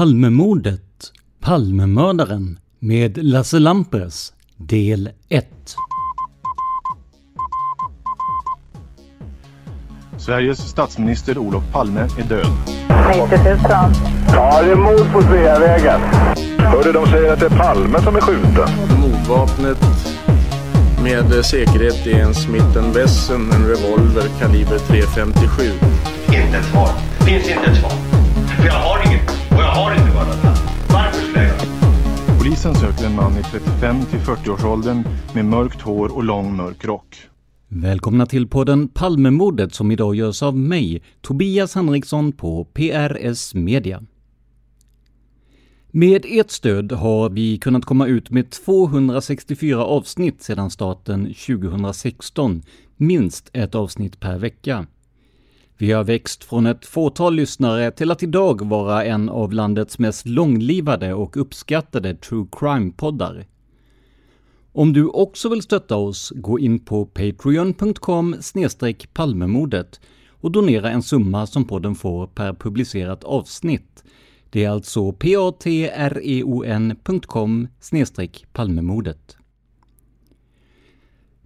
Palmemordet, Palmemördaren med Lasse Lampres, del 1. Sveriges statsminister Olof Palme är död. 90 000. Ja, det är mord på Sveavägen. Hörde de säger att det är Palme som är skjuten. Mordvapnet med säkerhet är en Smith Wesson, en revolver kaliber .357. Inte ett svar. Finns inte ett svar. För jag har Polisen söker en man i 35 till 40-årsåldern med mörkt hår och lång mörk rock. Välkomna till podden Palmemordet som idag görs av mig, Tobias Henriksson på PRS Media. Med ert stöd har vi kunnat komma ut med 264 avsnitt sedan starten 2016, minst ett avsnitt per vecka. Vi har växt från ett fåtal lyssnare till att idag vara en av landets mest långlivade och uppskattade true crime-poddar. Om du också vill stötta oss, gå in på patreon.com palmemordet och donera en summa som podden får per publicerat avsnitt. Det är alltså patreon.com palmemordet.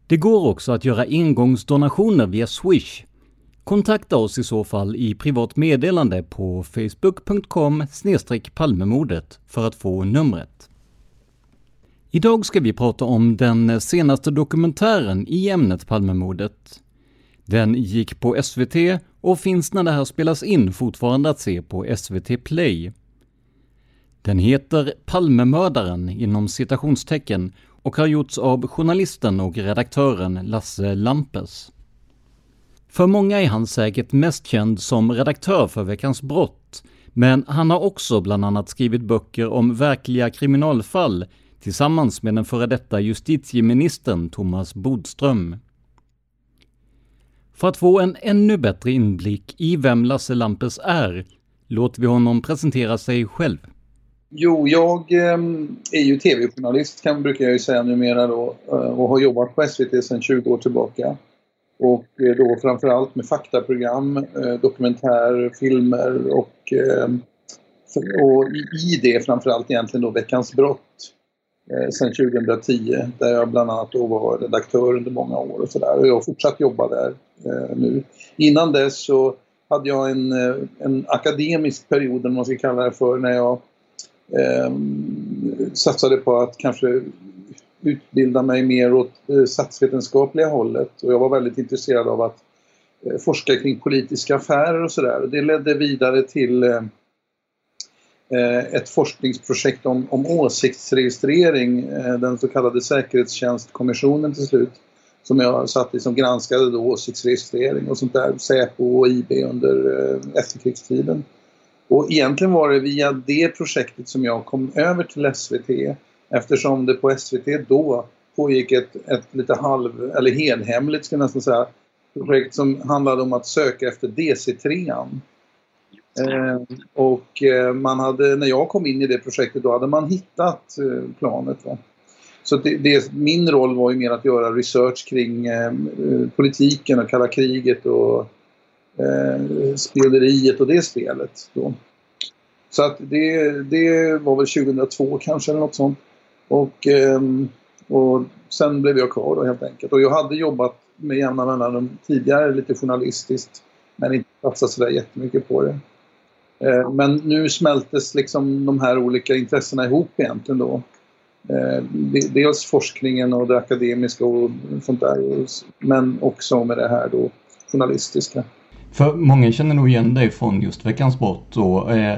Det går också att göra engångsdonationer via Swish. Kontakta oss i så fall i privat meddelande på facebook.com palmemordet för att få numret. Idag ska vi prata om den senaste dokumentären i ämnet Palmemordet. Den gick på SVT och finns när det här spelas in fortfarande att se på SVT Play. Den heter Palmemördaren inom citationstecken och har gjorts av journalisten och redaktören Lasse Lampes. För många är han säkert mest känd som redaktör för Veckans Brott, men han har också bland annat skrivit böcker om verkliga kriminalfall tillsammans med den före detta justitieministern Thomas Bodström. För att få en ännu bättre inblick i vem Lasse Lampes är, låter vi honom presentera sig själv. Jo, jag ehm, är ju tv-journalist kan brukar jag ju säga numera då eh, och har jobbat på SVT sedan 20 år tillbaka. Och eh, då framförallt med faktaprogram, eh, dokumentärer, dokumentär, filmer och, eh, och i det framförallt egentligen då Veckans brott sen 2010 där jag bland annat då var redaktör under många år och sådär och jag har fortsatt jobba där nu. Innan dess så hade jag en, en akademisk period, eller man ska kalla det för, när jag eh, satsade på att kanske utbilda mig mer åt eh, statsvetenskapliga hållet och jag var väldigt intresserad av att eh, forska kring politiska affärer och sådär. Det ledde vidare till eh, eh, ett forskningsprojekt om, om åsiktsregistrering, eh, den så kallade säkerhetstjänstkommissionen till slut. Som jag satt i som granskade då åsiktsregistrering och sånt där, Säpo och IB under eh, efterkrigstiden. Och egentligen var det via det projektet som jag kom över till SVT Eftersom det på SVT då pågick ett, ett lite halv, eller helhemligt ska jag nästan säga, projekt som handlade om att söka efter DC3. Eh, och eh, man hade, när jag kom in i det projektet då hade man hittat eh, planet. Va? Så det, det, min roll var ju mer att göra research kring eh, eh, politiken och kalla kriget och eh, speleriet och det spelet. Då. Så att det, det var väl 2002 kanske eller något sånt. Och, ehm, och sen blev jag kvar då helt enkelt. Och jag hade jobbat med jämna mellanrum tidigare lite journalistiskt men inte satsat sådär jättemycket på det. Eh, men nu smältes liksom de här olika intressena ihop egentligen då. Eh, dels forskningen och det akademiska och sånt där. Men också med det här då journalistiska. För många känner nog igen dig från just Veckans brott. då. Eh,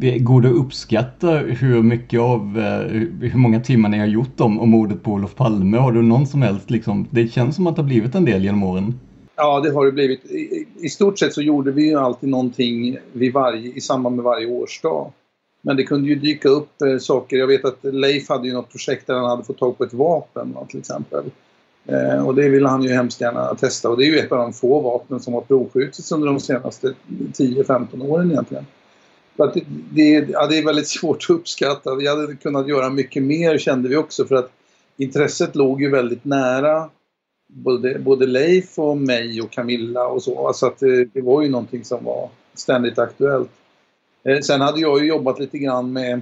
går det att uppskatta hur mycket av, eh, hur många timmar ni har gjort om, om mordet på Olof Palme? Har du någon som helst liksom, det känns som att det har blivit en del genom åren. Ja, det har det blivit. I, I, stort sett så gjorde vi ju alltid någonting vid varje, i samband med varje årsdag. Men det kunde ju dyka upp eh, saker. Jag vet att Leif hade ju något projekt där han hade fått tag på ett vapen till exempel. Eh, och det ville han ju hemskt gärna testa och det är ju ett av de få vapnen som har provskjutits under de senaste 10-15 åren egentligen. Att det, det, ja, det är väldigt svårt att uppskatta. Vi hade kunnat göra mycket mer kände vi också för att intresset låg ju väldigt nära både, både Leif och mig och Camilla och så. Alltså att det, det var ju någonting som var ständigt aktuellt. Eh, sen hade jag ju jobbat lite grann med,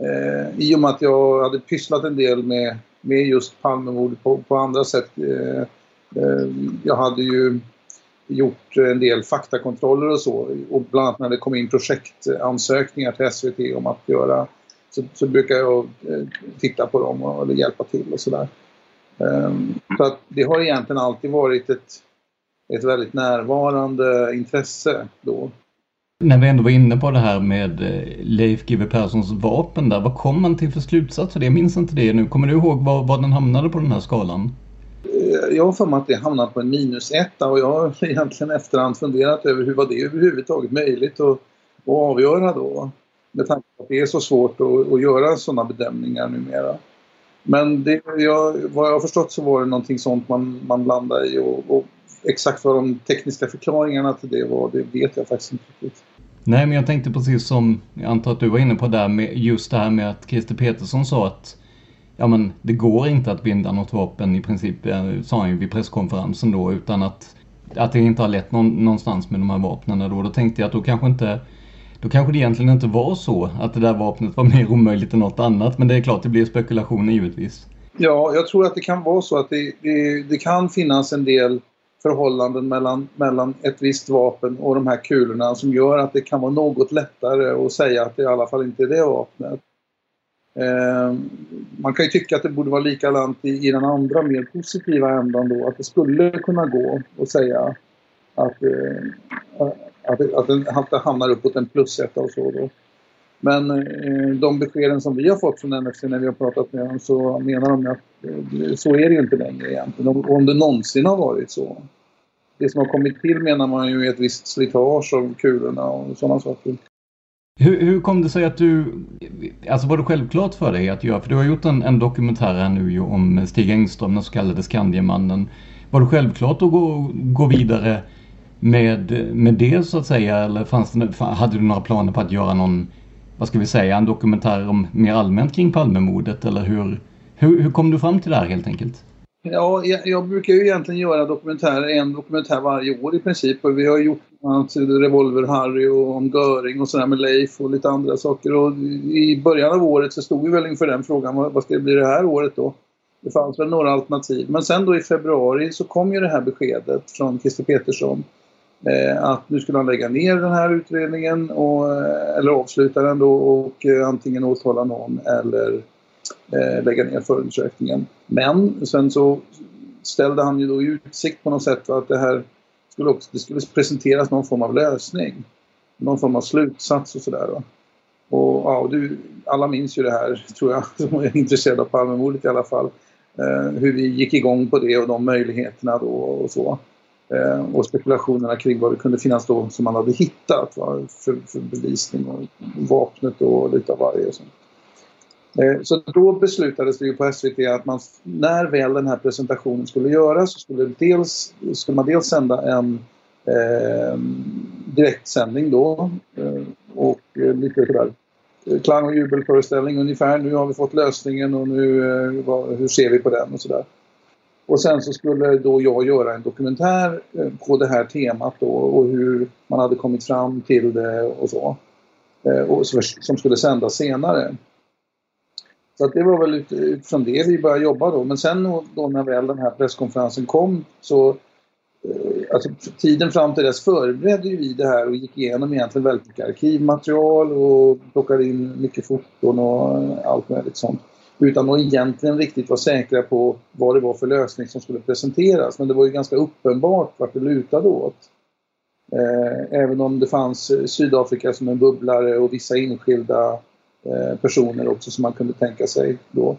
eh, i och med att jag hade pysslat en del med, med just Palmemordet på, på andra sätt. Eh, eh, jag hade ju gjort en del faktakontroller och så. Och bland annat när det kom in projektansökningar till SVT om att göra så, så brukar jag eh, titta på dem och, eller hjälpa till och sådär. Um, så att det har egentligen alltid varit ett, ett väldigt närvarande intresse då. När vi ändå var inne på det här med eh, Leif GW Perssons vapen där, vad kom man till för slutsats? Jag minns inte det nu. Kommer du ihåg var, var den hamnade på den här skalan? Eh, jag har för mig att det hamnade på en minus etta och jag har egentligen efterhand funderat över hur var det överhuvudtaget möjligt att, att avgöra då. Med tanke på att det är så svårt att, att göra sådana bedömningar numera. Men det, jag, vad jag har förstått så var det någonting sånt man, man landade i och, och exakt vad de tekniska förklaringarna till det var, det vet jag faktiskt inte riktigt. Nej, men jag tänkte precis som jag antar att du var inne på där med just det här med att Christer Petersson sa att ja, men det går inte att binda något vapen i princip, eh, sa han ju vid presskonferensen då, utan att, att det inte har lett någon, någonstans med de här vapnen då. Då tänkte jag att då kanske inte då kanske det egentligen inte var så att det där vapnet var mer omöjligt än något annat. Men det är klart, det blir spekulationer givetvis. Ja, jag tror att det kan vara så att det, det, det kan finnas en del förhållanden mellan, mellan ett visst vapen och de här kulorna som gör att det kan vara något lättare att säga att det i alla fall inte är det vapnet. Eh, man kan ju tycka att det borde vara likadant i, i den andra mer positiva ändan då, att det skulle kunna gå att säga att, eh, att, att, den, att det hamnar uppåt en plusetta och så då. Men eh, de beskeden som vi har fått från NFC när vi har pratat med dem så menar de att eh, så är det ju inte längre egentligen. Om, om det någonsin har varit så. Det som har kommit till menar man ju är ett visst slitage av kulorna och sådana saker. Hur, hur kom det sig att du, alltså var det självklart för dig att göra, för du har gjort en, en dokumentär här nu om Stig Engström, den så kallade Skandiamannen. Var det självklart att gå, gå vidare med, med det så att säga eller fanns det, hade du några planer på att göra någon, vad ska vi säga, en dokumentär om mer allmänt kring Palmemordet eller hur, hur, hur kom du fram till det här helt enkelt? Ja, jag, jag, brukar ju egentligen göra dokumentärer, en dokumentär varje år i princip. Och vi har gjort Revolver-Harry och om Göring och sådär med Leif och lite andra saker. Och I början av året så stod vi väl inför den frågan, vad, vad ska det bli det här året då? Det fanns väl några alternativ. Men sen då i februari så kom ju det här beskedet från Christer Petersson Eh, att nu skulle han lägga ner den här utredningen och, eh, eller avsluta den då och eh, antingen åtala någon eller Eh, lägga ner förundersökningen. Men sen så ställde han ju då i utsikt på något sätt att det här skulle, också, det skulle presenteras någon form av lösning. Någon form av slutsats och sådär. Och ja, du, alla minns ju det här, tror jag, som är intresserade av Palmemordet i alla fall. Eh, hur vi gick igång på det och de möjligheterna då och så. Eh, och spekulationerna kring vad det kunde finnas då som man hade hittat va? För, för bevisning och vapnet och lite av varje. Och sånt. Eh, så då beslutades det ju på SVT att man, när väl den här presentationen skulle göras så skulle, dels, skulle man dels sända en eh, direktsändning då. Eh, och eh, lite sådär eh, klang och jubelföreställning ungefär. Nu har vi fått lösningen och nu vad, hur ser vi på den och sådär. Och sen så skulle då jag göra en dokumentär på det här temat då och hur man hade kommit fram till det och så. Och som skulle sändas senare. Så att det var väl utifrån det vi började jobba då. Men sen då när väl den här presskonferensen kom så eh, Alltså, tiden fram till dess förberedde vi det här och gick igenom egentligen väldigt mycket arkivmaterial och plockade in mycket foton och allt möjligt sånt. Utan att egentligen riktigt vara säkra på vad det var för lösning som skulle presenteras. Men det var ju ganska uppenbart vart det lutade åt. Eh, även om det fanns Sydafrika som en bubblare och vissa enskilda Eh, personer också som man kunde tänka sig då.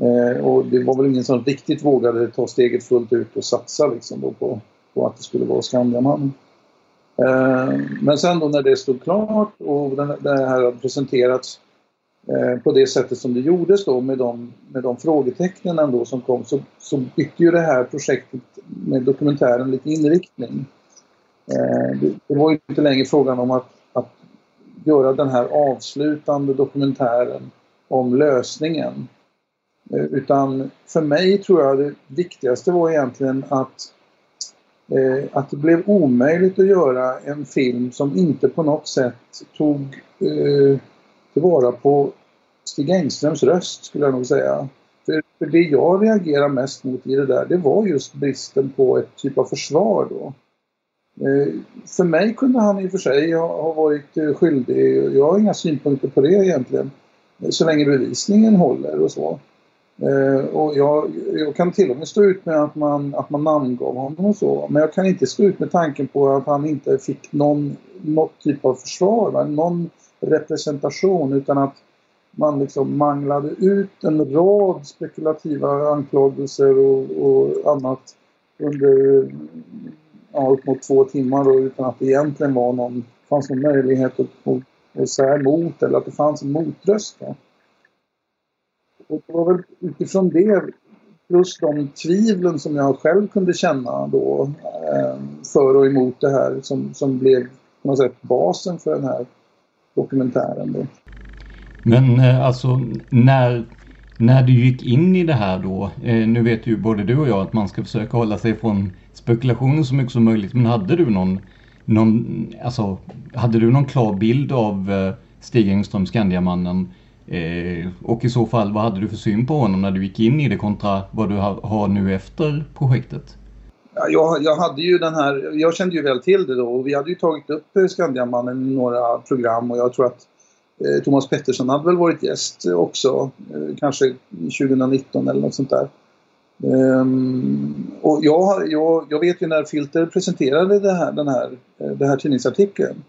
Eh, och det var väl ingen som riktigt vågade ta steget fullt ut och satsa liksom då på, på att det skulle vara Skandiamannen. Eh, men sen då när det stod klart och det här hade presenterats på det sättet som det gjordes då med de, med de frågetecknen ändå som kom så, så bytte ju det här projektet med dokumentären lite inriktning. Det var ju inte längre frågan om att göra den här avslutande dokumentären om lösningen. Eh, utan för mig tror jag det viktigaste var egentligen att, eh, att det blev omöjligt att göra en film som inte på något sätt tog eh, tillvara på Stig Engströms röst skulle jag nog säga. För, för det jag reagerar mest mot i det där det var just bristen på ett typ av försvar då. Eh, för mig kunde han i och för sig ha varit eh, skyldig. Jag har inga synpunkter på det egentligen. Eh, så länge bevisningen håller och så. Och jag, jag, kan till och med stå ut med att man, att man namngav honom och så. Men jag kan inte stå ut med tanken på att han inte fick någon, något typ av försvar, någon representation utan att man liksom manglade ut en rad spekulativa anklagelser och, och annat under ja, upp mot två timmar då, utan att det egentligen var någon, fanns någon möjlighet att, att, att säga emot eller att det fanns en motröst. Då. Och det var väl utifrån det plus de tvivlen som jag själv kunde känna då eh, för och emot det här som, som blev på något sätt basen för den här dokumentären. Då. Men eh, alltså när, när du gick in i det här då, eh, nu vet ju både du och jag att man ska försöka hålla sig från spekulationer så mycket som möjligt. Men hade du någon, någon, alltså, hade du någon klar bild av eh, Stig Engström, Skandiamannen? Eh, och i så fall, vad hade du för syn på honom när du gick in i det kontra vad du har, har nu efter projektet? Ja, jag, jag, hade ju den här, jag kände ju väl till det då och vi hade ju tagit upp eh, Skandiamannen i några program och jag tror att eh, Thomas Pettersson hade väl varit gäst också, eh, kanske 2019 eller något sånt där. Um, och jag, jag, jag, vet ju när Filter presenterade det här, den här, eh, den här tidningsartikeln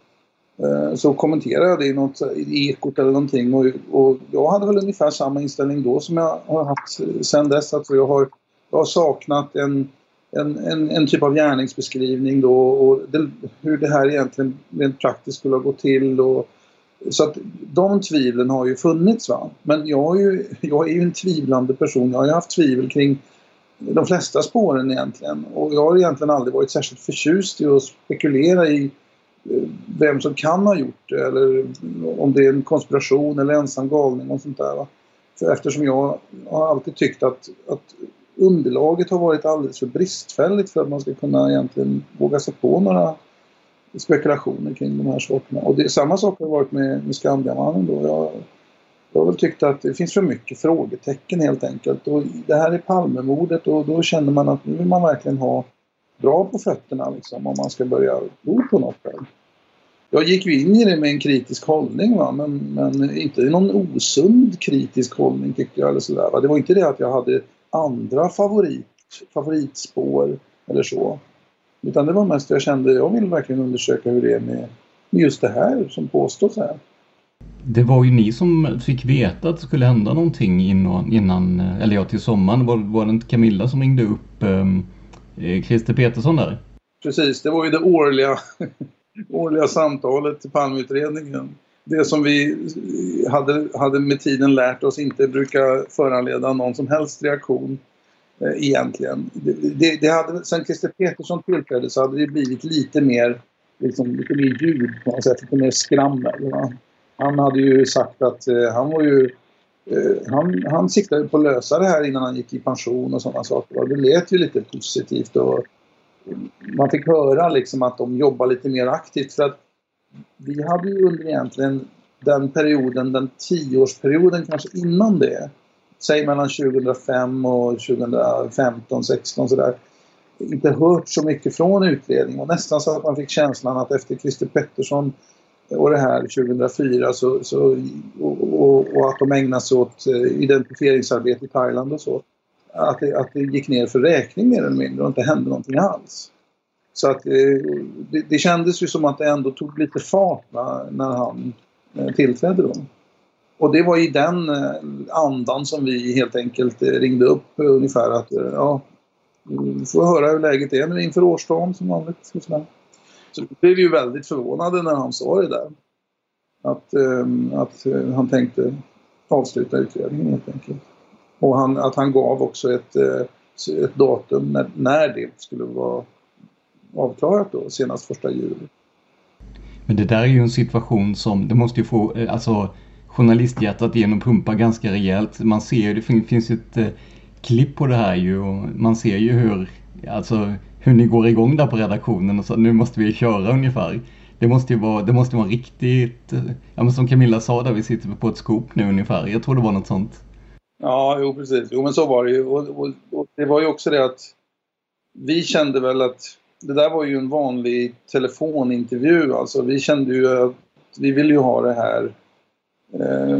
uh, så kommenterade jag det i något eh, i Ekot eller någonting och, och jag hade väl ungefär samma inställning då som jag har haft sedan dess. Alltså jag, har, jag har saknat en, en, en, en typ av gärningsbeskrivning då och det, hur det här egentligen rent praktiskt skulle ha gått till och så att de tvivlen har ju funnits. Va? Men jag är, ju, jag är ju en tvivlande person. Jag har ju haft tvivel kring de flesta spåren egentligen. Och jag har egentligen aldrig varit särskilt förtjust i att spekulera i eh, vem som kan ha gjort det eller om det är en konspiration eller ensam galning och sånt där. Va? För eftersom jag har alltid tyckt att, att underlaget har varit alldeles för bristfälligt för att man ska kunna egentligen våga sig på några spekulationer kring de här sakerna. Och det, samma sak har varit med, med Skandiamannen då. Jag, jag har väl tyckt att det finns för mycket frågetecken helt enkelt. Och det här är Palmemordet och då känner man att nu vill man verkligen ha bra på fötterna liksom, om man ska börja tro på något. Där. Jag gick ju in i det med en kritisk hållning va? Men, men inte någon osund kritisk hållning tyckte jag. Eller sådär, va? Det var inte det att jag hade andra favorit, favoritspår eller så. Utan det var mest jag kände, jag vill verkligen undersöka hur det är med just det här som påstås här. Det var ju ni som fick veta att det skulle hända någonting innan, innan eller ja till sommaren. Var, var det inte Camilla som ringde upp ehm, eh, Christer Petersson där? Precis, det var ju det årliga, årliga samtalet till Palmeutredningen. Det som vi hade, hade med tiden lärt oss inte brukar föranleda någon som helst reaktion eh, egentligen. Det, det, det hade, sen Christer Petersson tillträdde så hade det blivit lite mer liksom, lite mer ljud på något sätt, lite mer skrammel. Va? Han hade ju sagt att eh, han var ju eh, han, han siktade på att lösa det här innan han gick i pension och sådana saker. Och det lät ju lite positivt och man fick höra liksom att de jobbar lite mer aktivt för att vi hade ju under egentligen den perioden, den tioårsperioden kanske innan det, säg mellan 2005 och 2015, 16 sådär, inte hört så mycket från utredningen och nästan så att man fick känslan att efter Christer Pettersson och det här 2004 så, så och, och, och, att de ägnade sig åt eh, identifieringsarbete i Thailand och så. Att det, att det gick ner för räkning mer eller mindre och inte hände någonting alls. Så att eh, det, det kändes ju som att det ändå tog lite fart va, när han eh, tillträdde då. Och det var i den andan som vi helt enkelt ringde upp ungefär att ja, vi får höra hur läget är nu inför årsdagen som vanligt. Så vi blev ju väldigt förvånade när han sa det där. Att, ehm, eh, att han tänkte avsluta utredningen helt enkelt. Och han, att han gav också ett, eh, ett datum när, när det skulle vara avklarat då, senast första juli. Men det där är ju en situation som, det måste ju få, eh, alltså journalisthjärtat genom pumpa ganska rejält. Man ser ju, det finns ett eh, klipp på det här ju och man ser ju hur, alltså hur ni går igång där på redaktionen och så nu måste vi köra ungefär. Det måste ju vara, det måste vara riktigt, ja men som Camilla sa där, vi sitter på ett skop nu ungefär. Jag tror det var något sånt. Ja, jo precis. Jo men så var det ju. Och, och, och det var ju också det att vi kände väl att det där var ju en vanlig telefonintervju. Alltså vi kände ju att vi ville ju ha det här eh,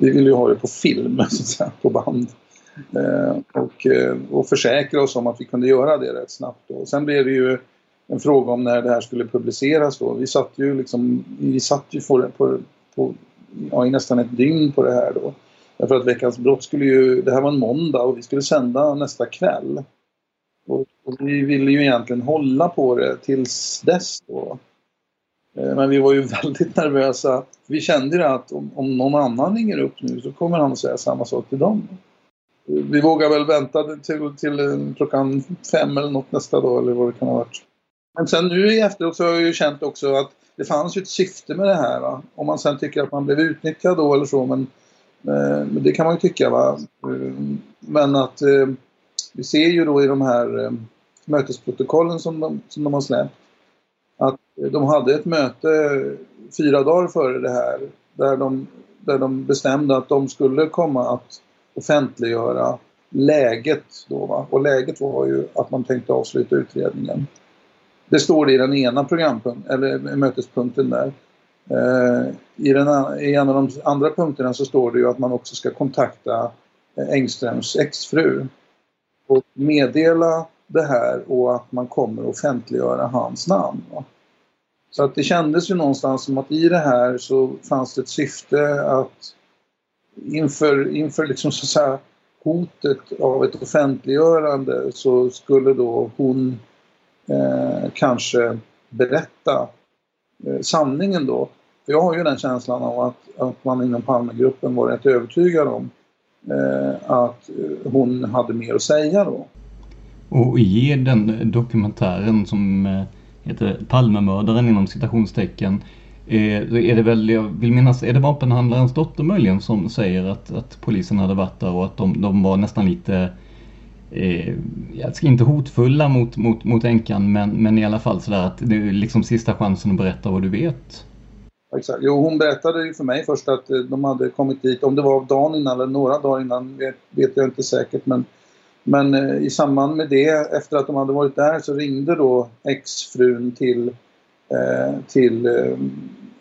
vi ville ju ha det på film, så att säga, på band. Eh, och, eh, och försäkra oss om att vi kunde göra det rätt snabbt. Då. Sen blev det ju en fråga om när det här skulle publiceras. Då. Vi satt ju, liksom, vi satt ju på, på, på ja, i nästan ett dygn på det här. Då. Därför att Veckans brott skulle ju, det här var en måndag och vi skulle sända nästa kväll. Och, och vi ville ju egentligen hålla på det tills dess då. Eh, men vi var ju väldigt nervösa. Vi kände ju att om, om någon annan ringer upp nu så kommer han att säga samma sak till dem vi vågar väl vänta till, till eh, klockan fem eller något nästa dag eller vad det kan ha varit. Men sen nu i efteråt så har jag ju känt också att det fanns ju ett syfte med det här. Va? Om man sen tycker att man blev utnyttjad då eller så, men, eh, det kan man ju tycka. Va? Eh, men att eh, vi ser ju då i de här eh, mötesprotokollen som de, som de har släppt att de hade ett möte fyra dagar före det här där de, där de bestämde att de skulle komma att offentliggöra läget då. Va? Och läget var ju att man tänkte avsluta utredningen. Det står i den ena programpunkten, eller mötespunkten där. Eh, i, den, I en av de andra punkterna så står det ju att man också ska kontakta eh, Engströms exfru och meddela det här och att man kommer offentliggöra hans namn. Va? Så att det kändes ju någonstans som att i det här så fanns det ett syfte att inför, inför liksom så att säga, hotet av ett offentliggörande så skulle då hon eh, kanske berätta eh, sanningen då. För jag har ju den känslan av att, att man inom Palmegruppen var rätt övertygad om eh, att eh, hon hade mer att säga då. Och i den dokumentären som eh, heter Palmemördaren inom citationstecken Eh, då är det väl, jag vill minnas, är det vapenhandlarens dotter möjligen som säger att, att polisen hade varit där och att de, de var nästan lite eh, jag ska inte hotfulla mot, mot, mot änkan men, men i alla fall sådär att det är liksom sista chansen att berätta vad du vet. Exakt. Jo, hon berättade ju för mig först att eh, de hade kommit dit, om det var dagen innan eller några dagar innan vet, vet jag inte säkert men men eh, i samband med det, efter att de hade varit där, så ringde då exfrun till Eh, till eh,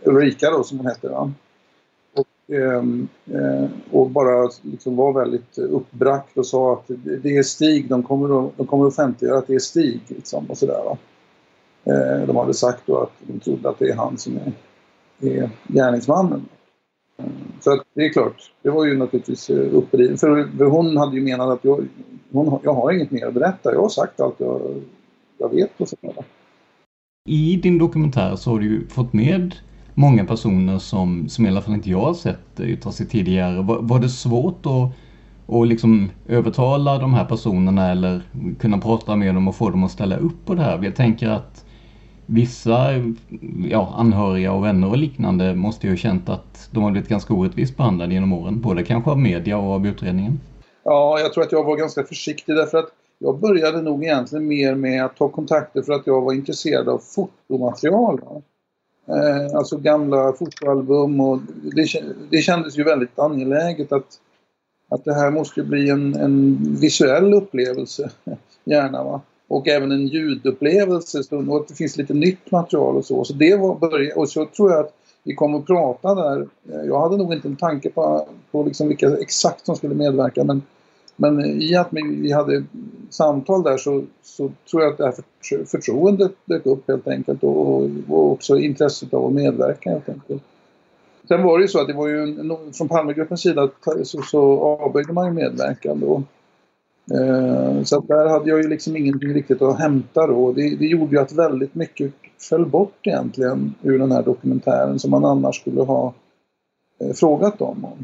Ulrika då som hon hette. Va? Och, ehm, eh, och bara liksom var väldigt uppbragt och sa att det är Stig, de kommer att, de kommer att offentliggöra att det är Stig. Liksom, och sådär, va? Eh, de hade sagt då att de trodde att det är han som är, är gärningsmannen. Så att det är klart, det var ju naturligtvis eh, upprivet. För hon hade ju menat att jag, hon, jag har inget mer att berätta. Jag har sagt allt jag, jag vet och sådär. I din dokumentär så har du ju fått med många personer som, som i alla fall inte jag har sett yttra sig tidigare. Var, var det svårt att, att liksom övertala de här personerna eller kunna prata med dem och få dem att ställa upp på det här? Jag tänker att vissa ja, anhöriga och vänner och liknande måste ju ha känt att de har blivit ganska orättvist behandlade genom åren. Både kanske av media och av utredningen. Ja, jag tror att jag var ganska försiktig därför att jag började nog egentligen mer med att ta kontakter för att jag var intresserad av fotomaterial. Eh, alltså gamla fotoalbum och det, det kändes ju väldigt angeläget att, att det här måste bli en, en visuell upplevelse, gärna va. Och även en ljudupplevelse och att det finns lite nytt material och så. Så det var början, och så tror jag att vi kom att prata där. Jag hade nog inte en tanke på, på liksom vilka exakt som skulle medverka men, men i att vi hade samtal där så, så tror jag att det här förtroendet dök upp helt enkelt och, och också intresset av att medverka helt enkelt. Sen var det ju så att det var ju en, från Palmegruppens sida så, så avböjde man ju medverkan då. Eh, så där hade jag ju liksom ingenting riktigt att hämta då. Det, det gjorde ju att väldigt mycket föll bort egentligen ur den här dokumentären som man annars skulle ha eh, frågat dem om.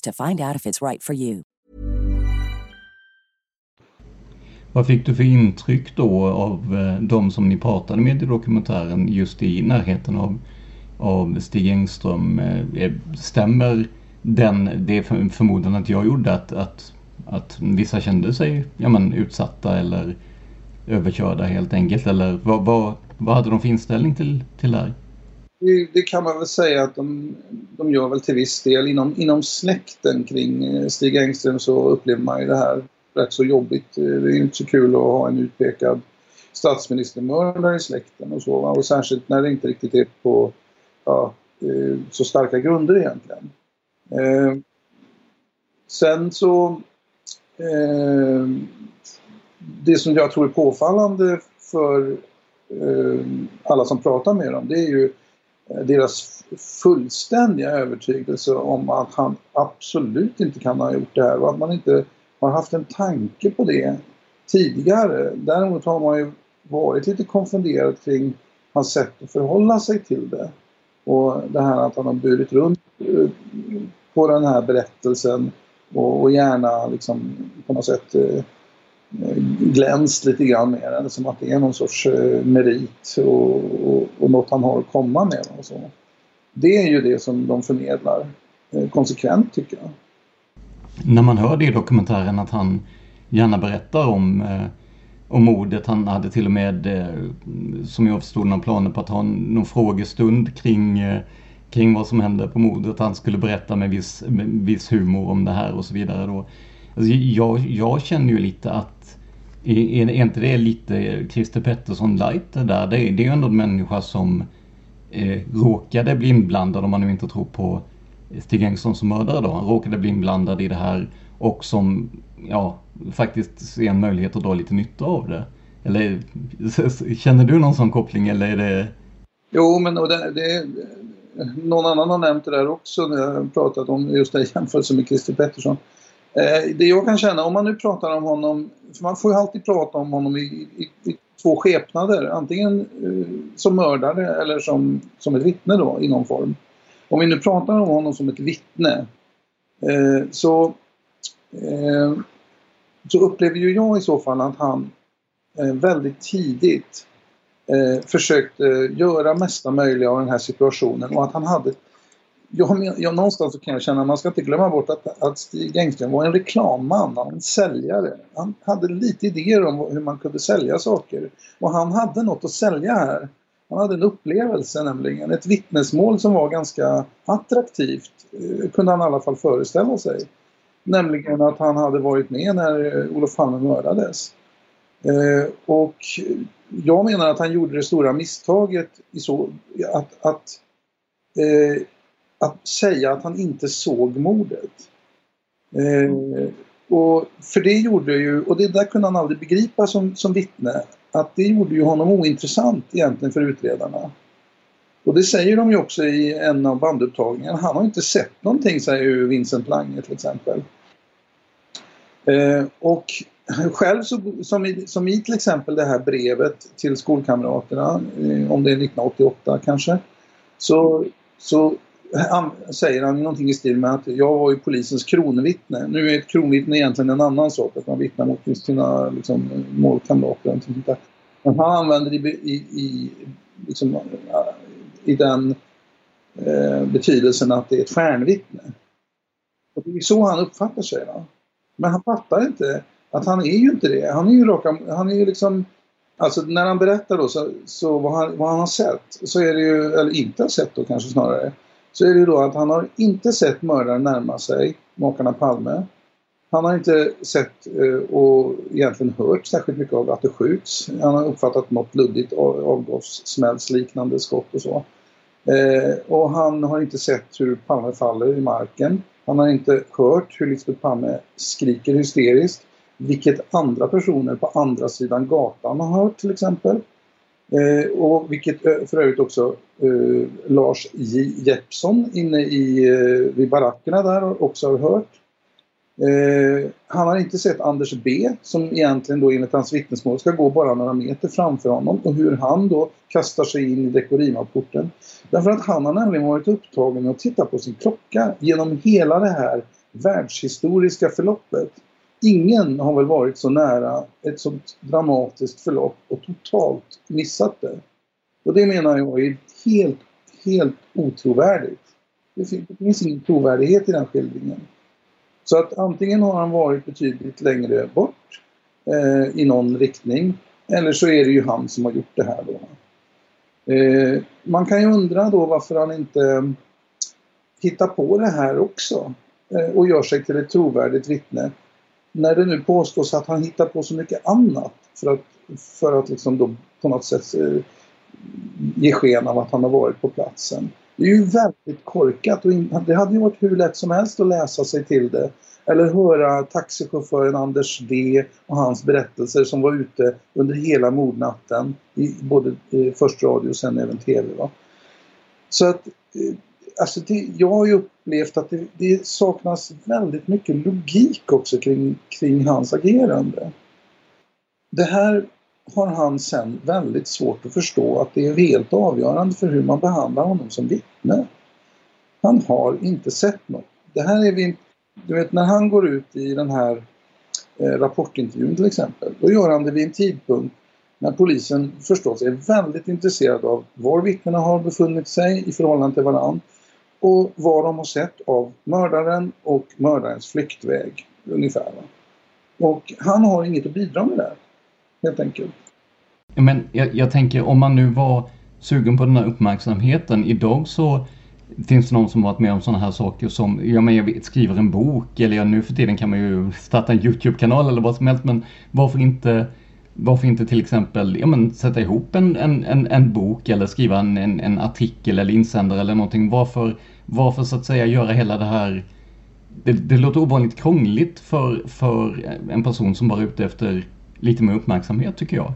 to find out if it's right for you. Vad fick du för intryck då av eh, de som ni pratade med i dokumentären just i närheten av, av Stig Engström? Eh, eh, stämmer den, det förmodan att jag gjorde att, att, att vissa kände sig ja, men, utsatta eller överkörda helt enkelt? Eller vad, vad, vad hade de för inställning till, till det här? Det, det kan man väl säga att de, de gör väl till viss del. Inom, inom släkten kring eh, Stig Engström så upplever man ju det här rätt så jobbigt. Eh, det är inte så kul att ha en utpekad statsministermördare i släkten och så. Och särskilt när det inte riktigt är på ja, eh, så starka grunder egentligen. Eh, sen så eh, det som jag tror är påfallande för eh, alla som pratar med dem det är ju deras fullständiga övertygelse om att han absolut inte kan ha gjort det här och att man inte har haft en tanke på det tidigare. Däremot har man ju varit lite konfunderad kring hans sätt att förhålla sig till det. Och det här att han har burit runt eh, på den här berättelsen och, gärna liksom på något sätt eh, glänst lite grann med den som att det är någon sorts eh, merit och, och, och något han har att komma med. Och så. Det är ju det som de förmedlar eh, konsekvent tycker jag. När man hör det i dokumentären att han gärna berättar om, eh, om mordet. Han hade till och med, eh, som jag förstod, några planer på att ha någon frågestund kring eh, kring vad som hände på mordet. Han skulle berätta med viss, med viss humor om det här och så vidare. Då. Alltså jag, jag känner ju lite att är, är inte det lite Christer Pettersson light det där? Det, är, det är ju ändå en människa som eh, råkade bli inblandad, om man nu inte tror på Stig Engström som mördare då, han råkade bli inblandad i det här och som ja, faktiskt ser en möjlighet att dra lite nytta av det. Eller känner du någon sån koppling eller är det... Jo, men det, det, någon annan har nämnt det där också när jag pratat om just det jämförelse med Christer Pettersson. Eh, det jag kan känna, om man nu pratar om honom, för man får ju alltid prata om honom i, i, i två skepnader, antingen eh, som mördare eller som, som ett vittne då i någon form. Om vi nu pratar om honom som ett vittne eh, så, eh, så upplever ju jag i så fall att han eh, väldigt tidigt eh, försökte göra mesta möjliga av den här situationen och att han hade jag, jag, någonstans så kan jag känna att man ska inte glömma bort att, att Stig Engström var en reklamman, han en säljare. Han hade lite idéer om hur man kunde sälja saker. Och han hade något att sälja här. Han hade en upplevelse nämligen, ett vittnesmål som var ganska attraktivt, eh, kunde han i alla fall föreställa sig. Nämligen att han hade varit med när eh, Olof Palme mördades. Eh, och jag menar att han gjorde det stora misstaget i så, att, att, att säga att han inte såg mordet. Eh, och för det gjorde ju, och det där kunde han aldrig begripa som, som vittne, att det gjorde ju honom ointressant egentligen för utredarna. Och det säger de ju också i en av bandupptagningarna. Han har inte sett någonting, säger ju Vincent Lange till exempel. Eh, och själv så, som i, som i till exempel det här brevet till skolkamraterna, eh, om det är 1988 kanske, så, så säger han någonting i stil med att jag var ju polisens kronvittne. Nu är ett kronvittne egentligen en annan sak, att man vittnar mot sina liksom, målkamrater. Men han använder det i, i, i, liksom, i den eh, betydelsen att det är ett stjärnvittne. Och det är så han uppfattar sig. Va? Men han fattar inte att han är ju inte det. Han är ju raka, han är ju liksom Alltså när han berättar då så, så vad, han, vad han har sett, så är det ju, eller inte har sett då kanske snarare, så är det ju då att han har inte sett mördaren närma sig makarna Palme. Han har inte sett eh, och egentligen hört särskilt mycket av att det skjuts. Han har uppfattat något luddigt avgassmällsliknande skott och så. Eh, och han har inte sett hur Palme faller i marken. Han har inte hört hur Lisbeth Palme skriker hysteriskt. Vilket andra personer på andra sidan gatan har hört till exempel. Eh, och vilket eh, för övrigt också eh, Lars J. Jeppsson inne i, eh, vid barackerna där också har hört. Eh, han har inte sett Anders B som egentligen då enligt hans vittnesmål ska gå bara några meter framför honom och hur han då kastar sig in i Dekorima-porten. Därför att han har nämligen varit upptagen med att titta på sin klocka genom hela det här världshistoriska förloppet. Ingen har väl varit så nära ett sånt dramatiskt förlopp och totalt missat det. Och det menar jag är helt, helt otrovärdigt. Det finns ingen trovärdighet i den skildringen. Så att antingen har han varit betydligt längre bort eh, i någon riktning eller så är det ju han som har gjort det här då. Eh, man kan ju undra då varför han inte eh, hittar på det här också eh, och gör sig till ett trovärdigt vittne när det nu påstås att han hittar på så mycket annat för att, för att liksom då på något sätt eh, ge sken av att han har varit på platsen. Det är ju väldigt korkat och det hade ju varit hur lätt som helst att läsa sig till det. Eller höra taxichauffören Anders D och hans berättelser som var ute under hela mordnatten i både eh, i först radio och sen även TV. Va? Så att eh, alltså det, jag har ju upplevt att det, det, saknas väldigt mycket logik också kring, kring hans agerande. Det här har han sen väldigt svårt att förstå att det är helt avgörande för hur man behandlar honom som vittne. Han har inte sett något. Det här är vi, du vet när han går ut i den här eh, rapportintervjun till exempel, då gör han det vid en tidpunkt när polisen förstås är väldigt intresserad av var vittnena har befunnit sig i förhållande till varandra och vad de har sett av mördaren och mördarens flyktväg ungefär. Och han har inget att bidra med där, helt enkelt. Men jag, jag tänker om man nu var sugen på den här uppmärksamheten. Idag så Finns det någon som varit med om sådana här saker som, ja men jag vet, skriver en bok eller ja, nu för tiden kan man ju starta en YouTube-kanal eller vad som helst men varför inte varför inte till exempel ja, men, sätta ihop en, en, en, en bok eller skriva en, en, en, artikel eller insändare eller någonting. Varför, varför så att säga göra hela det här det, det låter ovanligt krångligt för, för en person som bara är ute efter lite mer uppmärksamhet tycker jag.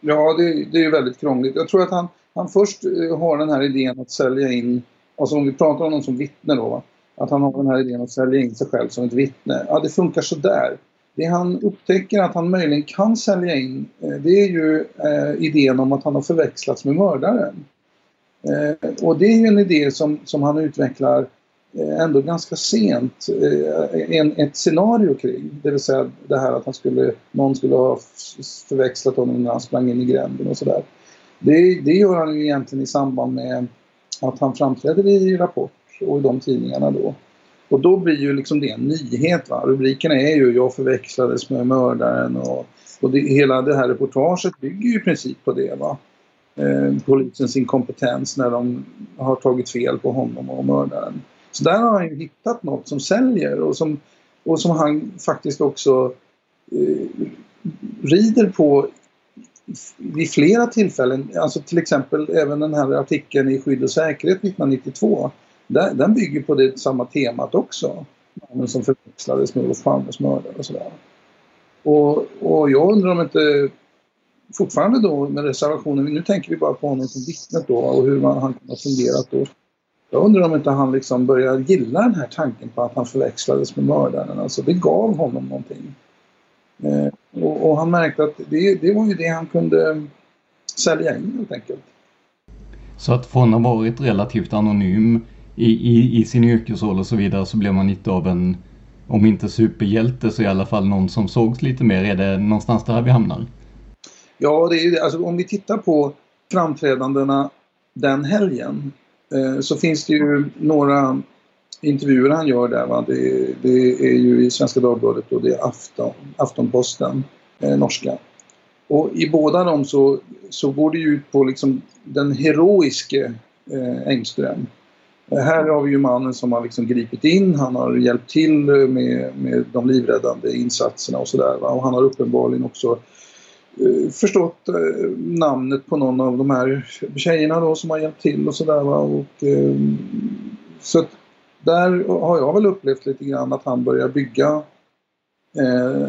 Ja, det, det är väldigt krångligt. Jag tror att han, han först eh, har den här idén att sälja in, alltså om vi pratar om någon som vittne då, va? att han har den här idén att sälja in sig själv som ett vittne. Ja, det funkar sådär. Det han upptäcker att han möjligen kan sälja in, eh, det är ju eh, idén om att han har förväxlats med mördaren. Eh, och det är ju en idé som, som han utvecklar eh, ändå ganska sent eh, en, ett scenario kring. Det vill säga det här att han skulle, någon skulle ha förväxlat honom när han sprang in i gränden och sådär. Det, det gör han ju egentligen i samband med att han framträder i Rapport och i de tidningarna då. Och då blir ju liksom det en nyhet. Va? Rubrikerna är ju “Jag förväxlades med mördaren” och, och det, hela det här reportaget bygger ju i princip på det. Va? Eh, polisens inkompetens när de har tagit fel på honom och mördaren. Så där har han ju hittat något som säljer och som, och som han faktiskt också eh, rider på vid flera tillfällen. Alltså till exempel även den här artikeln i Skydd och säkerhet 1992 den, den bygger på det samma temat också. Mannen som förväxlades med Olof Palmes mördare och sådär. Och, och jag undrar om inte fortfarande då med reservationen, nu tänker vi bara på honom som vittnet då och hur man, han kan ha fungerat då. Jag undrar om inte han liksom börjar gilla den här tanken på att han förväxlades med mördaren. Alltså det gav honom någonting. Eh, och, och, han märkte att det, det var ju det han kunde sälja in helt enkelt. Så att från att ha varit relativt anonym i, i, i sin yrkesroll och så vidare så blev man lite av en, om inte superhjälte så i alla fall någon som sågs lite mer. Är det någonstans där vi hamnar? Ja, det är, alltså, om vi tittar på framträdandena den helgen eh, så finns det ju några intervjuer han gör där. Va? Det, det är ju i Svenska Dagbladet och det är Afton, Aftonposten, eh, norska. Och i båda dem så, så går det ju ut på liksom den heroiske eh, Engström. Här har vi ju mannen som har liksom gripit in, han har hjälpt till med, med de livräddande insatserna och sådär. Och han har uppenbarligen också eh, förstått eh, namnet på någon av de här tjejerna då som har hjälpt till och sådär. eh, så att där har jag väl upplevt lite grann att han börjar bygga eh,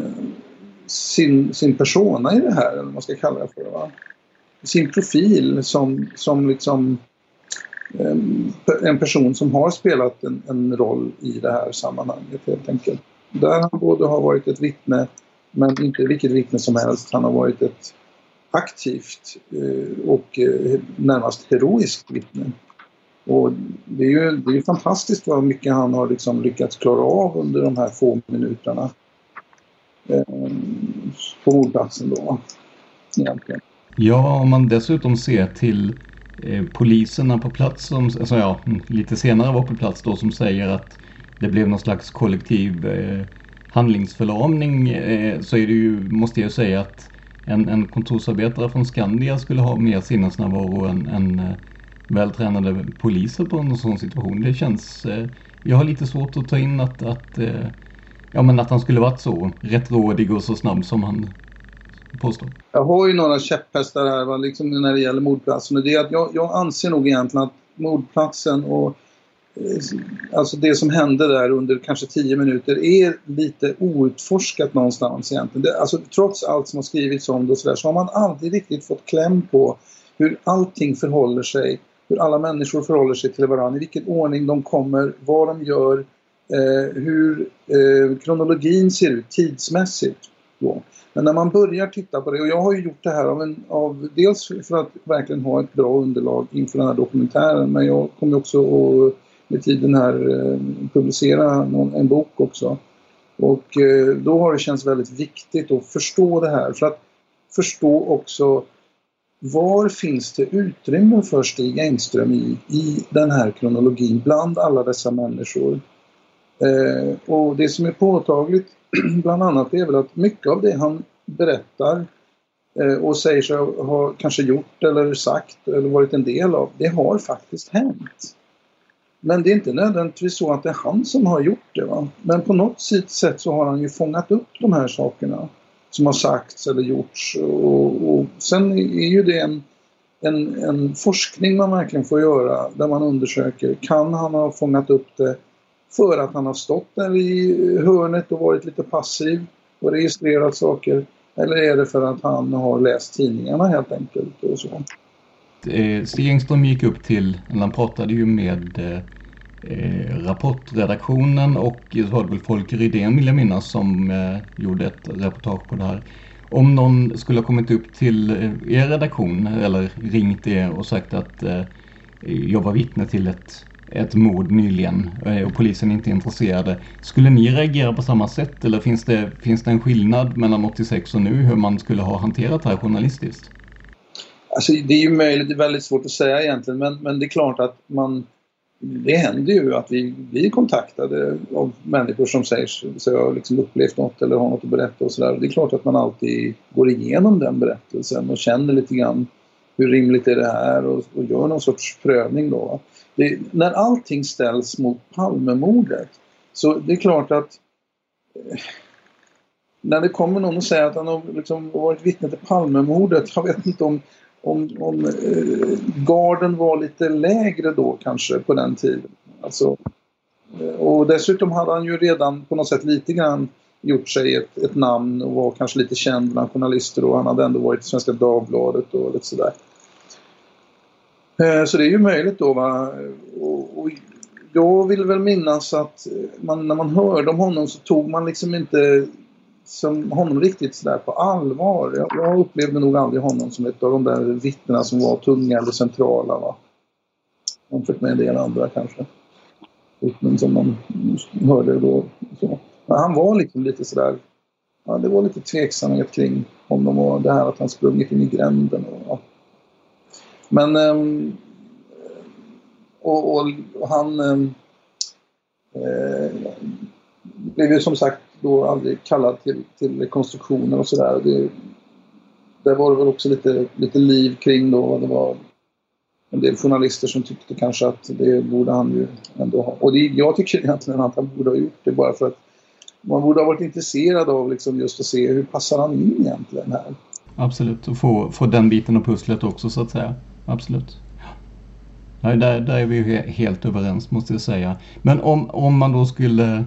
sin, sin persona i det här, eller vad man ska kalla det för. Va? Sin profil som, som liksom Ehm, en person som har spelat en, en, roll i det här sammanhanget helt enkelt. Där han både har varit ett vittne, men inte vilket vittne som helst. Han har varit ett aktivt eh, och eh, närmast heroiskt vittne. Och det är ju det är fantastiskt vad mycket han har liksom lyckats klara av under de här få minuterna ehm, på mordplatsen då. Egentligen. Ja, om man dessutom ser till Eh, poliserna på plats, som, alltså ja, lite senare var på plats då, som säger att det blev någon slags kollektiv eh, handlingsförlamning eh, så är det ju, måste jag säga att en, en kontorsarbetare från Skandia skulle ha mer sinnesnärvaro än, än eh, vältränade poliser på en sån situation. Det känns, eh, jag har lite svårt att ta in att, att, eh, ja, men att han skulle varit så rättrådig och så snabb som han påstå. Jag har ju några käpphästar här va, liksom när det gäller mordplatsen. det är att jag, jag anser nog egentligen att mordplatsen och eh, Alltså det som hände där under kanske tio minuter är lite outforskat någonstans egentligen. Det, alltså, trots allt som har skrivits om det och så, där, så har man aldrig riktigt fått kläm på hur allting förhåller sig, hur alla människor förhåller sig till varandra, i vilken ordning de kommer, vad de gör, eh, hur eh, kronologin ser ut tidsmässigt. Då. Men när man börjar titta på det, och jag har ju gjort det här av, en, av dels för att verkligen ha ett bra underlag inför den här dokumentären, men jag kommer också att med tiden här eh, publicera någon, en bok också. Och eh, då har det känts väldigt viktigt att förstå det här för att förstå också var finns det utrymme för Stig Engström i, i den här kronologin bland alla dessa människor? Eh, och det som är påtagligt bland annat är väl att mycket av det han berättar eh, och säger sig ha kanske gjort eller sagt eller varit en del av, det har faktiskt hänt. Men det är inte nödvändigtvis så att det är han som har gjort det. Va? Men på något sätt så har han ju fångat upp de här sakerna som har sagts eller gjorts. Och, och sen är ju det en, en, en, forskning man verkligen får göra där man undersöker, kan han ha fångat upp det för att han har stått där i hörnet och varit lite passiv och registrerat saker? Eller är det för att han har läst tidningarna helt enkelt och så? Eh, Stig Engström gick upp till, eller han pratade ju med eh, rapportredaktionen och så var det väl Folke Rydén vill jag minnas som eh, gjorde ett reportage på det här. Om någon skulle ha kommit upp till eh, er redaktion eller ringt er och sagt att eh, jag var vittne till ett, ett mord nyligen eh, och polisen inte är intresserade. Skulle ni reagera på samma sätt eller finns det, finns det en skillnad mellan 86 och nu hur man skulle ha hanterat det här journalistiskt? Alltså, det är ju möjligt, det är väldigt svårt att säga egentligen, men, men det är klart att man det händer ju att vi blir kontaktade av människor som säger sig ha liksom upplevt något eller har något att berätta och sådär. Det är klart att man alltid går igenom den berättelsen och känner lite grann hur rimligt är det här och, och gör någon sorts prövning då. Det, när allting ställs mot Palmemordet så det är klart att eh, när det kommer någon och säger att han har liksom varit vittne till Palmemordet, jag vet inte om om, om eh, garden var lite lägre då kanske på den tiden. Alltså, eh, och dessutom hade han ju redan på något sätt lite grann gjort sig ett, ett namn och var kanske lite känd bland journalister och han hade ändå varit i Svenska Dagbladet och lite sådär. Eh, Eh, så det är ju möjligt då va. Och, och jag vill väl minnas att eh, man, när man hörde om honom så tog man liksom inte som honom riktigt sådär på allvar. Jag, jag, upplevde nog aldrig honom som ett av de där vittnena som var tunga eller centrala. Va? Jämfört med en del andra kanske. Vittnen som man hörde då. Så. Men han var liksom lite sådär, ja, det var lite tveksamhet kring honom och det här att han sprungit in i gränden. Och, ja. Men och, och, och, han ehm, eh, blev ju som sagt då aldrig kallad till, till rekonstruktioner och sådär. Det, där var det väl också lite, lite liv kring då. Det var en del journalister som tyckte kanske att det borde han ju ändå ha. Och det, jag tycker egentligen att han borde ha gjort det bara för att man borde ha varit intresserad av liksom just att se hur passar han in egentligen här. Absolut, och få, få den biten av pusslet också så att säga. Absolut. Ja, där, där är vi ju helt överens måste jag säga. Men om, om man då skulle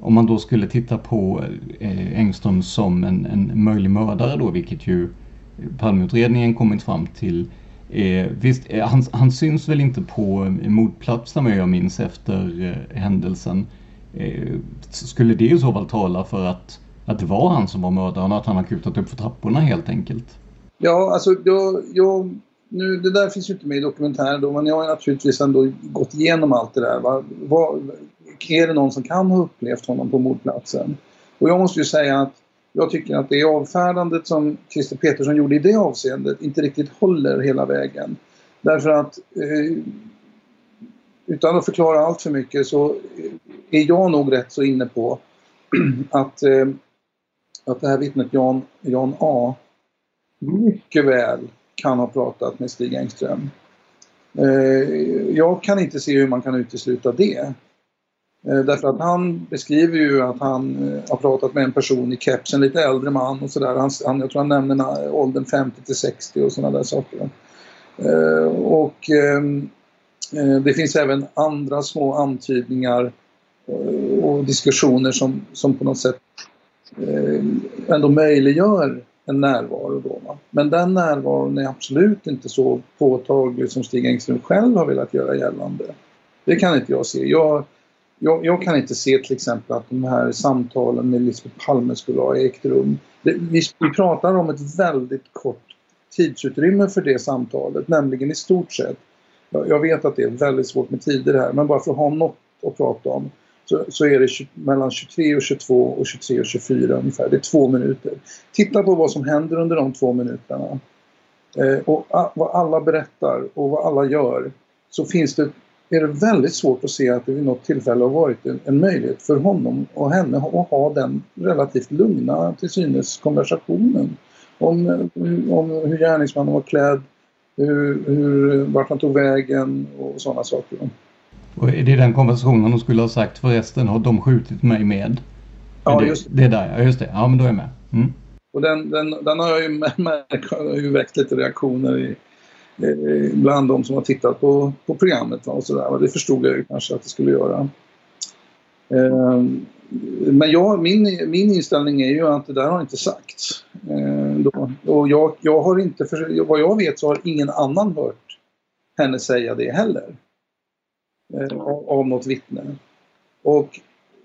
om man då skulle titta på eh, Engström som en, en möjlig mördare då, vilket ju Palmeutredningen kommit fram till. Eh, visst, eh, han, han, syns väl inte på eh, mordplatsen vad jag minns efter eh, händelsen. Eh, skulle det i så fall tala för att, att det var han som var mördaren och att han har kutat upp för trapporna helt enkelt? Ja, alltså jag, jag, nu, det där finns ju inte med i dokumentären då, men jag har naturligtvis ändå gått igenom allt det där. Va? Va, är det någon som kan ha upplevt honom på mordplatsen? Och jag måste ju säga att jag tycker att det avfärdandet som Christer Petersson gjorde i det avseendet inte riktigt håller hela vägen. Därför att eh, utan att förklara allt för mycket så är jag nog rätt så inne på att, eh, att det här vittnet Jan, Jan A mycket väl kan ha pratat med Stig Engström. Eh, jag kan inte se hur man kan utesluta det. Eh, därför att han beskriver ju att han eh, har pratat med en person i keps, en lite äldre man och sådär. Han, jag tror han nämner åldern 50 till 60 och sådana där saker. Och det finns även andra små antydningar och diskussioner som, som på något sätt ändå möjliggör en närvaro. Då, va? Men den närvaron är absolut inte så påtaglig som Stig Engström själv har velat göra gällande. Det kan inte jag se. Jag, jag, jag, kan inte se till exempel att de här samtalen med Lisbeth Palme skulle ha ägt rum. Det, vi, vi pratar om ett väldigt kort tidsutrymme för det samtalet, nämligen i stort sett. Jag, jag vet att det är väldigt svårt med tider här, men bara för att ha något att prata om så, så är det mellan 23 och 22 och 23 och 24 ungefär. Det är två minuter. Titta på vad som händer under de två minuterna. Eh, och a, vad alla berättar och vad alla gör så finns det är det väldigt svårt att se att det vid något tillfälle har varit en, en möjlighet för honom och henne att ha den relativt lugna till synes konversationen om, om hur gärningsmannen var klädd, hur, hur, vart han tog vägen och sådana saker. Och är det den konversationen hon skulle ha sagt förresten har de skjutit mig med? Ja, det, just det. är där ja, just det. Ja, men då är jag med. Mm. Och den, den, den har jag ju märkt har ju väckt lite reaktioner i, bland de som har tittat på, på programmet. Och så där. Det förstod jag ju kanske att det skulle göra. Ehm, men jag, min, min inställning är ju att det där har inte sagts. Ehm, och jag, jag har inte, vad jag vet så har ingen annan hört henne säga det heller eh, av, av något vittne. Och,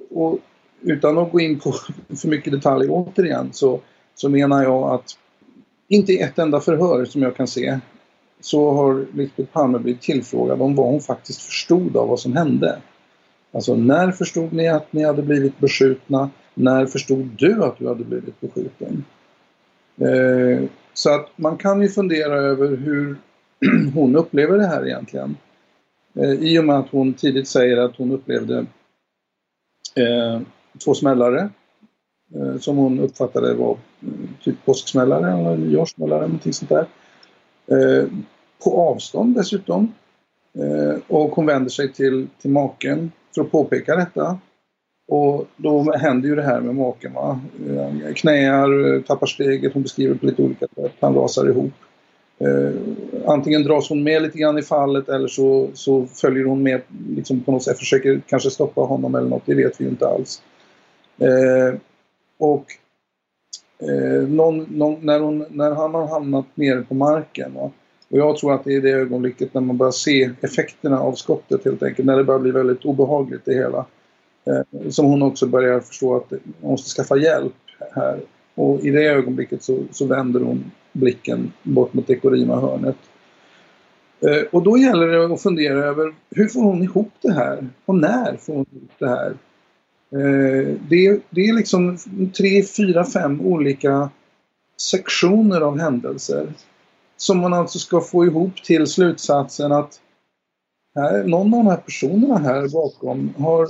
och utan att gå in på för mycket detaljer återigen så, så menar jag att inte i ett enda förhör som jag kan se så har Lisbeth Palme blivit tillfrågad om vad hon faktiskt förstod av vad som hände. Alltså när förstod ni att ni hade blivit beskjutna? När förstod du att du hade blivit beskjuten? Eh, så att man kan ju fundera över hur hon upplever det här egentligen. Eh, I och med att hon tidigt säger att hon upplevde eh, två smällare eh, som hon uppfattade var eh, typ påsksmällare eller nyårssmällare, någonting sånt där. Eh, på avstånd dessutom. Eh, och hon vänder sig till, till maken för att påpeka detta. Och då händer ju det här med maken. Va? Knäar, tappar steget, hon beskriver på lite olika sätt. Han rasar ihop. Eh, antingen dras hon med lite grann i fallet eller så, så följer hon med liksom på något sätt, försöker kanske stoppa honom eller något, det vet vi ju inte alls. Eh, och eh, någon, någon, när, hon, när han har hamnat nere på marken va? och jag tror att det är det ögonblicket när man börjar se effekterna av skottet helt enkelt, när det börjar bli väldigt obehagligt det hela. Eh, som hon också börjar förstå att hon måste skaffa hjälp här. Och i det ögonblicket så, så vänder hon blicken bort mot Ekorima-hörnet. Eh, och då gäller det att fundera över hur får hon ihop det här? Och när får hon ihop det här? Eh, det, det är liksom tre, fyra, fem olika sektioner av händelser som man alltså ska få ihop till slutsatsen att här, någon av de här personerna här bakom har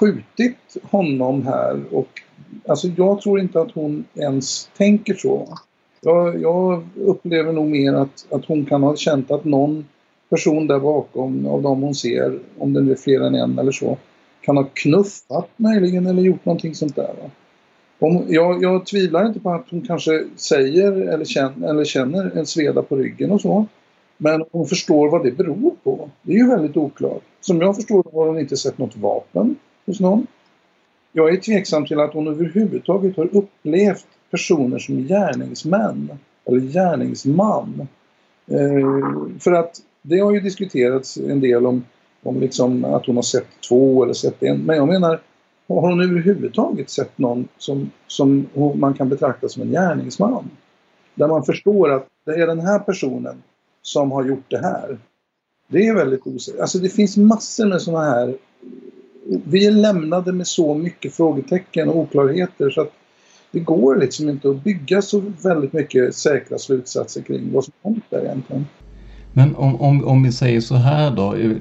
skjutit honom här och alltså jag tror inte att hon ens tänker så. Jag, jag upplever nog mer att, att hon kan ha känt att någon person där bakom av dem hon ser, om det nu är fler än en eller så, kan ha knuffat möjligen eller gjort någonting sånt där. Va? Om, jag, jag tvivlar inte på att hon kanske säger eller känner, eller känner en sveda på ryggen och så. Men hon förstår vad det beror på. Det är ju väldigt oklart. Som jag förstår har hon inte sett något vapen hos någon. Jag är tveksam till att hon överhuvudtaget har upplevt personer som gärningsmän eller gärningsman. Eh, för att det har ju diskuterats en del om, om liksom att hon har sett två eller sett en. Men jag menar, har hon överhuvudtaget sett någon som, som man kan betrakta som en gärningsman? Där man förstår att det är den här personen som har gjort det här. Det är väldigt osäkert. Alltså det finns massor med sådana här... Vi är lämnade med så mycket frågetecken och oklarheter så att det går liksom inte att bygga så väldigt mycket säkra slutsatser kring vad som hänt där egentligen. Men om, om, om vi säger så här då. Eh,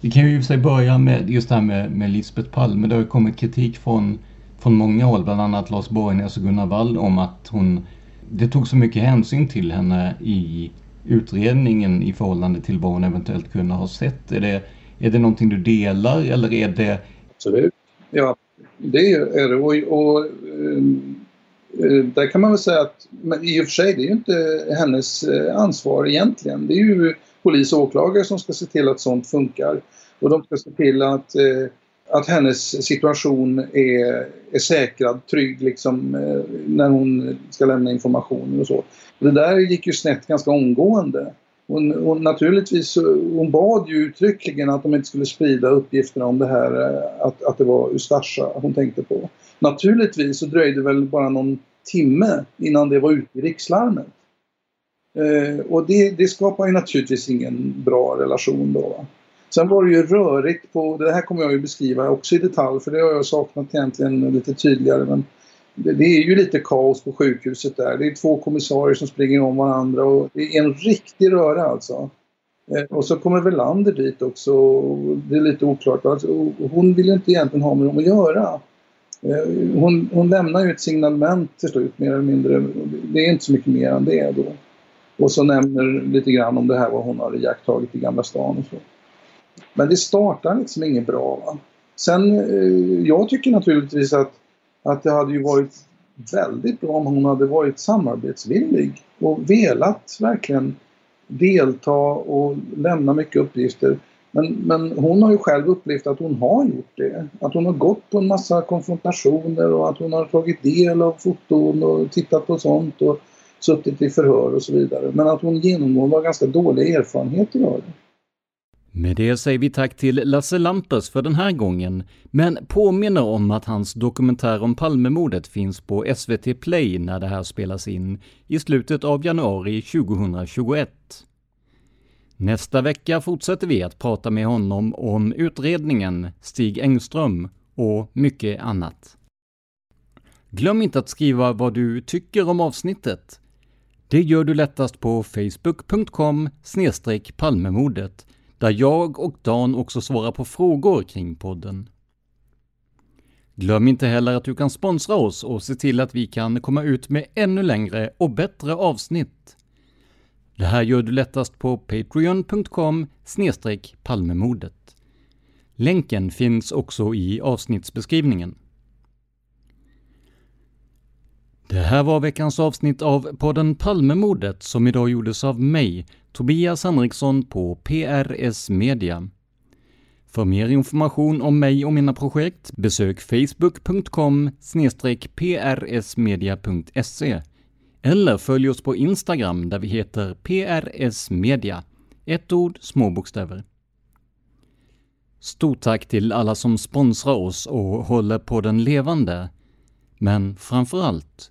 vi kan ju i sig börja med just det här med, med Lisbeth Palme. Det har ju kommit kritik från, från många håll, bland annat Lars Borgnäs och Gunnar Wall om att hon, det tog så mycket hänsyn till henne i utredningen i förhållande till vad hon eventuellt kunde ha sett. Är det, är det någonting du delar eller är det... Absolut. Ja, det är det. Och, och ehm, eh, där kan man väl säga att, men i och för sig, det är ju inte hennes eh, ansvar egentligen. Det är ju polis och åklagare som ska se till att sånt funkar. Och de ska se till att, eh, att hennes situation är, är säkrad, trygg liksom, eh, när hon ska lämna information och så. Det där gick ju snett ganska omgående. Hon, hon, naturligtvis, hon bad ju uttryckligen att de inte skulle sprida uppgifterna om det här eh, att, att det var Ustasja hon tänkte på. Naturligtvis så dröjde det väl bara någon timme innan det var ute i rikslarmet. Eh, och det, det, skapar ju naturligtvis ingen bra relation då. Va? Sen var det ju rörigt på, det här kommer jag ju beskriva också i detalj för det har jag saknat egentligen lite tydligare men det, det är ju lite kaos på sjukhuset där. Det är två kommissarier som springer om varandra och det är en riktig röra alltså. Eh, och så kommer Velander dit också. Det är lite oklart. Alltså, hon vill inte egentligen ha med dem att göra. Eh, hon, hon lämnar ju ett signalement till slut mer eller mindre. Det är inte så mycket mer än det då. Och så nämner lite grann om det här vad hon har iakttagit i Gamla stan och så. Men det startar liksom inget bra. Va? Sen, eh, jag tycker naturligtvis att, att det hade ju varit väldigt bra om hon hade varit samarbetsvillig och velat verkligen delta och lämna mycket uppgifter. Men, men hon har ju själv upplevt att hon har gjort det. Att hon har gått på en massa konfrontationer och att hon har tagit del av foton och tittat på sånt och suttit i förhör och så vidare. Men att hon genomgående har ganska dåliga erfarenheter av det. Med det säger vi tack till Lasse Lampers för den här gången, men påminner om att hans dokumentär om Palmemordet finns på SVT Play när det här spelas in i slutet av januari 2021. Nästa vecka fortsätter vi att prata med honom om utredningen, Stig Engström och mycket annat. Glöm inte att skriva vad du tycker om avsnittet. Det gör du lättast på facebook.com palmemordet där jag och Dan också svarar på frågor kring podden. Glöm inte heller att du kan sponsra oss och se till att vi kan komma ut med ännu längre och bättre avsnitt. Det här gör du lättast på patreon.com palmemodet. Länken finns också i avsnittsbeskrivningen. Det här var veckans avsnitt av podden Palmemordet som idag gjordes av mig, Tobias Henriksson på PRS Media. För mer information om mig och mina projekt besök facebook.com prsmedia.se eller följ oss på Instagram där vi heter PRS Media. Ett ord, små bokstäver. Stort tack till alla som sponsrar oss och håller på den levande. Men framför allt,